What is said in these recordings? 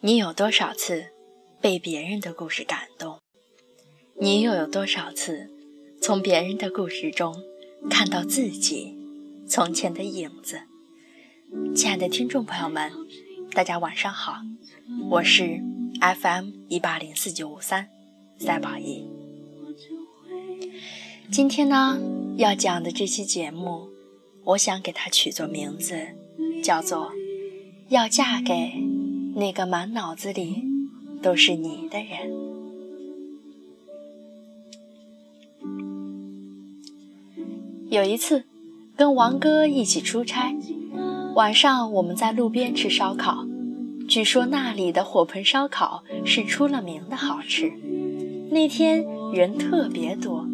你有多少次被别人的故事感动？你又有多少次从别人的故事中看到自己从前的影子？亲爱的听众朋友们，大家晚上好，我是 FM 一八零四九五三赛宝仪。今天呢，要讲的这期节目，我想给它取作名字，叫做《要嫁给那个满脑子里都是你的人》。有一次，跟王哥一起出差，晚上我们在路边吃烧烤。据说那里的火盆烧烤是出了名的好吃。那天人特别多，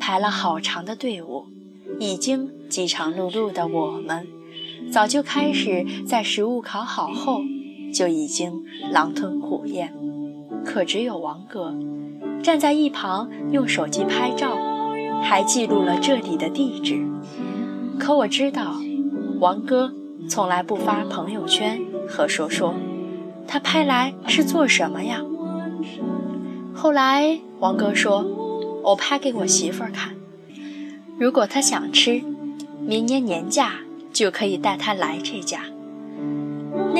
排了好长的队伍。已经饥肠辘辘的我们，早就开始在食物烤好后就已经狼吞虎咽。可只有王哥站在一旁用手机拍照。还记录了这里的地址，可我知道，王哥从来不发朋友圈和说说，他拍来是做什么呀？后来王哥说，我拍给我媳妇儿看，如果她想吃，明年年假就可以带她来这家。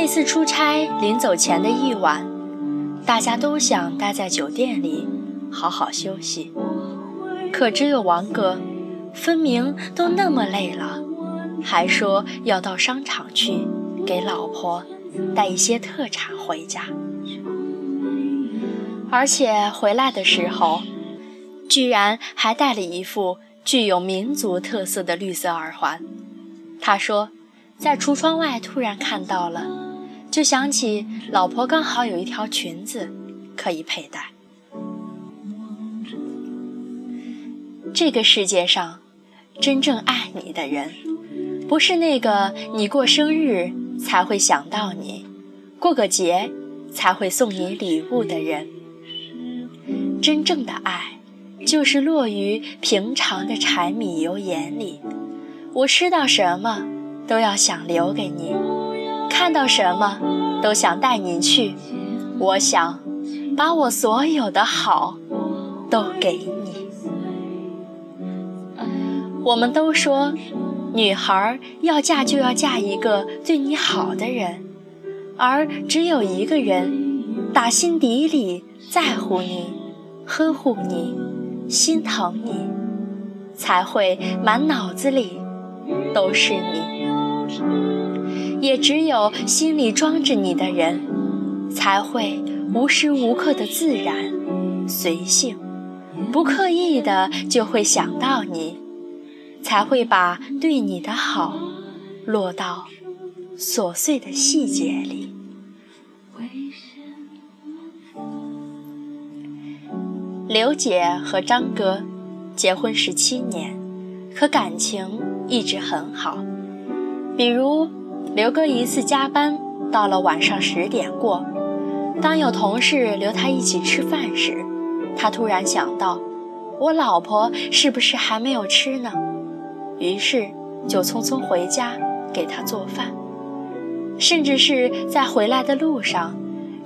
那次出差临走前的一晚，大家都想待在酒店里好好休息。可只有王哥，分明都那么累了，还说要到商场去给老婆带一些特产回家，而且回来的时候，居然还带了一副具有民族特色的绿色耳环。他说，在橱窗外突然看到了，就想起老婆刚好有一条裙子可以佩戴。这个世界上，真正爱你的人，不是那个你过生日才会想到你，过个节才会送你礼物的人。真正的爱，就是落于平常的柴米油盐里。我吃到什么，都要想留给你；看到什么，都想带你去。我想，把我所有的好，都给你。我们都说，女孩要嫁就要嫁一个对你好的人，而只有一个人打心底里在乎你、呵护你、心疼你，才会满脑子里都是你。也只有心里装着你的人，才会无时无刻的自然、随性，不刻意的就会想到你。才会把对你的好落到琐碎的细节里。刘姐和张哥结婚十七年，可感情一直很好。比如刘哥一次加班到了晚上十点过，当有同事留他一起吃饭时，他突然想到：我老婆是不是还没有吃呢？于是就匆匆回家给他做饭，甚至是在回来的路上，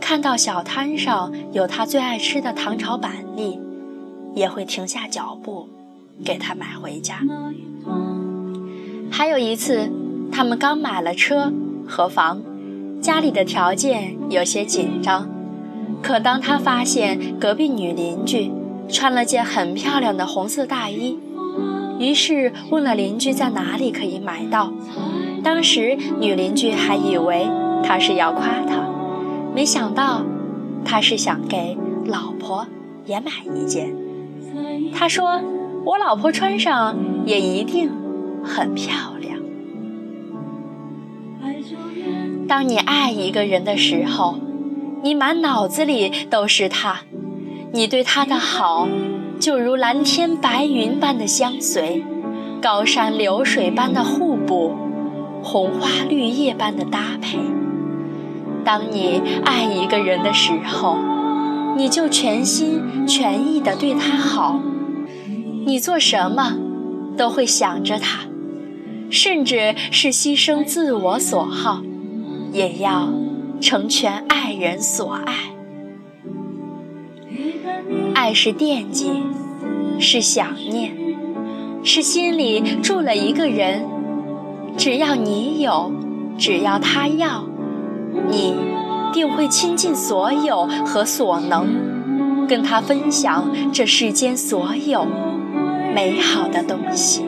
看到小摊上有他最爱吃的糖炒板栗，也会停下脚步给他买回家。还有一次，他们刚买了车和房，家里的条件有些紧张，可当他发现隔壁女邻居穿了件很漂亮的红色大衣。于是问了邻居在哪里可以买到，当时女邻居还以为他是要夸他，没想到他是想给老婆也买一件。他说：“我老婆穿上也一定很漂亮。”当你爱一个人的时候，你满脑子里都是他，你对他的好。就如蓝天白云般的相随，高山流水般的互补，红花绿叶般的搭配。当你爱一个人的时候，你就全心全意地对他好，你做什么都会想着他，甚至是牺牲自我所好，也要成全爱人所爱。爱是惦记，是想念，是心里住了一个人。只要你有，只要他要，你定会倾尽所有和所能，跟他分享这世间所有美好的东西。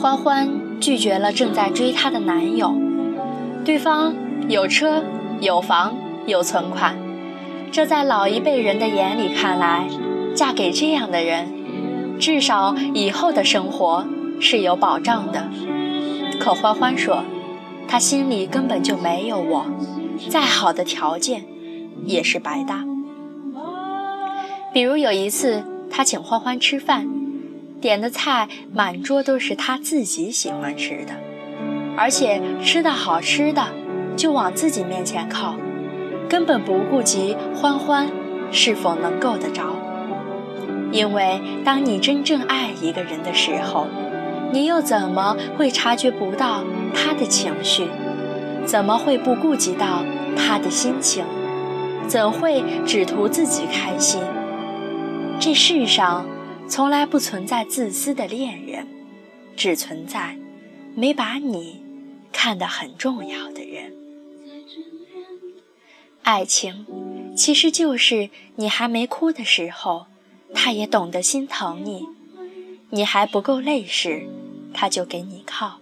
欢欢拒绝了正在追她的男友，对方有车有房有存款，这在老一辈人的眼里看来，嫁给这样的人，至少以后的生活是有保障的。可欢欢说，她心里根本就没有我，再好的条件也是白搭。比如有一次，他请欢欢吃饭。点的菜满桌都是他自己喜欢吃的，而且吃的好吃的就往自己面前靠，根本不顾及欢欢是否能够得着。因为当你真正爱一个人的时候，你又怎么会察觉不到他的情绪？怎么会不顾及到他的心情？怎会只图自己开心？这世上。从来不存在自私的恋人，只存在没把你看得很重要的人。爱情其实就是你还没哭的时候，他也懂得心疼你；你还不够累时，他就给你靠。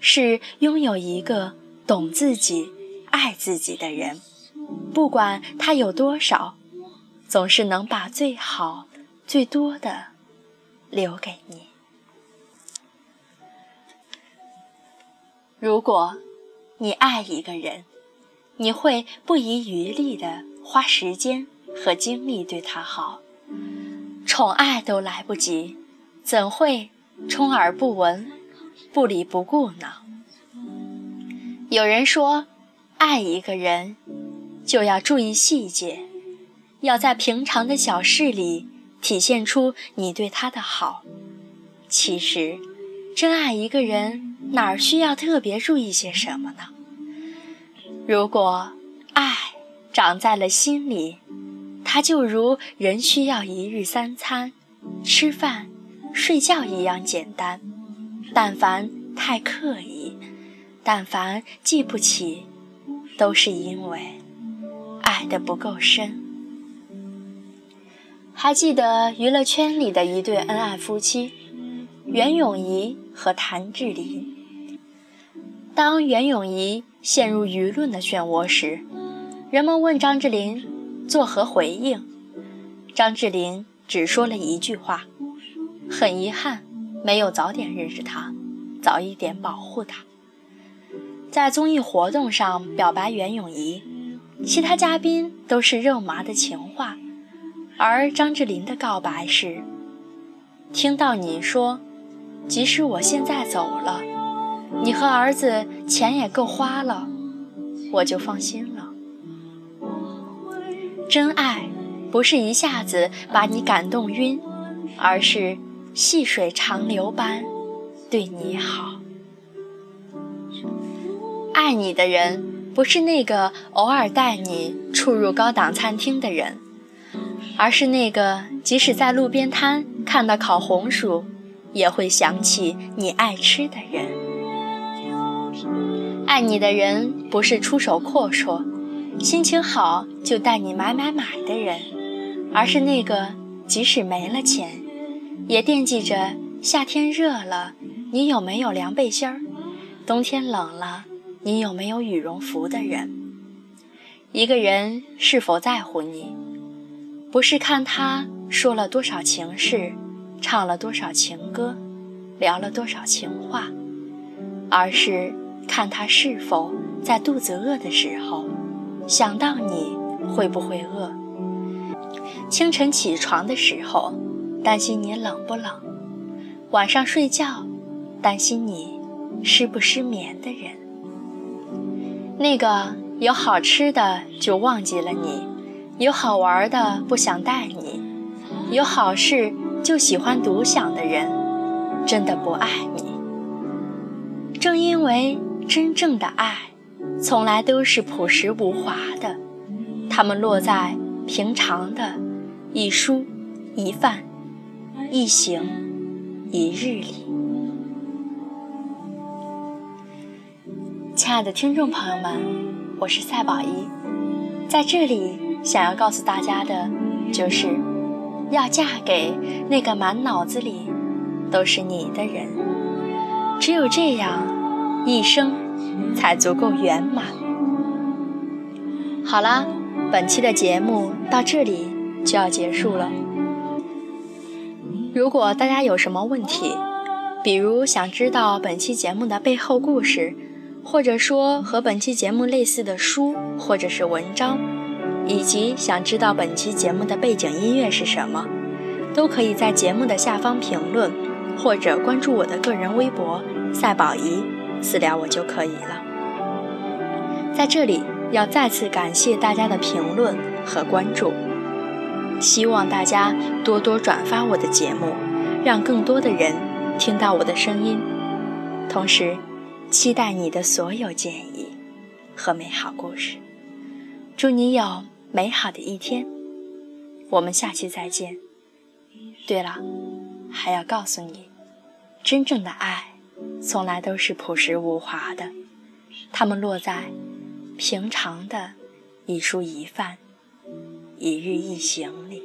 是拥有一个懂自己、爱自己的人，不管他有多少，总是能把最好。最多的留给你。如果你爱一个人，你会不遗余力的花时间和精力对他好，宠爱都来不及，怎会充耳不闻、不理不顾呢？有人说，爱一个人就要注意细节，要在平常的小事里。体现出你对他的好。其实，真爱一个人哪儿需要特别注意些什么呢？如果爱长在了心里，它就如人需要一日三餐、吃饭、睡觉一样简单。但凡太刻意，但凡记不起，都是因为爱的不够深。还记得娱乐圈里的一对恩爱夫妻，袁咏仪和谭志林。当袁咏仪陷入舆论的漩涡时，人们问张智霖作何回应？张智霖只说了一句话：“很遗憾，没有早点认识他，早一点保护他。”在综艺活动上表白袁咏仪，其他嘉宾都是肉麻的情话。而张智霖的告白是：听到你说，即使我现在走了，你和儿子钱也够花了，我就放心了。真爱不是一下子把你感动晕，而是细水长流般对你好。爱你的人不是那个偶尔带你出入高档餐厅的人。而是那个，即使在路边摊看到烤红薯，也会想起你爱吃的人。爱你的人不是出手阔绰，心情好就带你买买买的人，而是那个即使没了钱，也惦记着夏天热了你有没有凉背心儿，冬天冷了你有没有羽绒服的人。一个人是否在乎你？不是看他说了多少情事，唱了多少情歌，聊了多少情话，而是看他是否在肚子饿的时候想到你会不会饿。清晨起床的时候担心你冷不冷，晚上睡觉担心你失不失眠的人。那个有好吃的就忘记了你。有好玩的不想带你，有好事就喜欢独享的人，真的不爱你。正因为真正的爱，从来都是朴实无华的，它们落在平常的一蔬一饭、一行一日里。亲爱的听众朋友们，我是赛宝仪，在这里想要告诉大家的，就是要嫁给那个满脑子里都是你的人，只有这样，一生才足够圆满。好啦，本期的节目到这里就要结束了。如果大家有什么问题，比如想知道本期节目的背后故事，或者说和本期节目类似的书或者是文章，以及想知道本期节目的背景音乐是什么，都可以在节目的下方评论，或者关注我的个人微博“赛宝仪”，私聊我就可以了。在这里要再次感谢大家的评论和关注，希望大家多多转发我的节目，让更多的人听到我的声音，同时。期待你的所有建议和美好故事，祝你有美好的一天。我们下期再见。对了，还要告诉你，真正的爱从来都是朴实无华的，它们落在平常的一蔬一饭、一日一行里。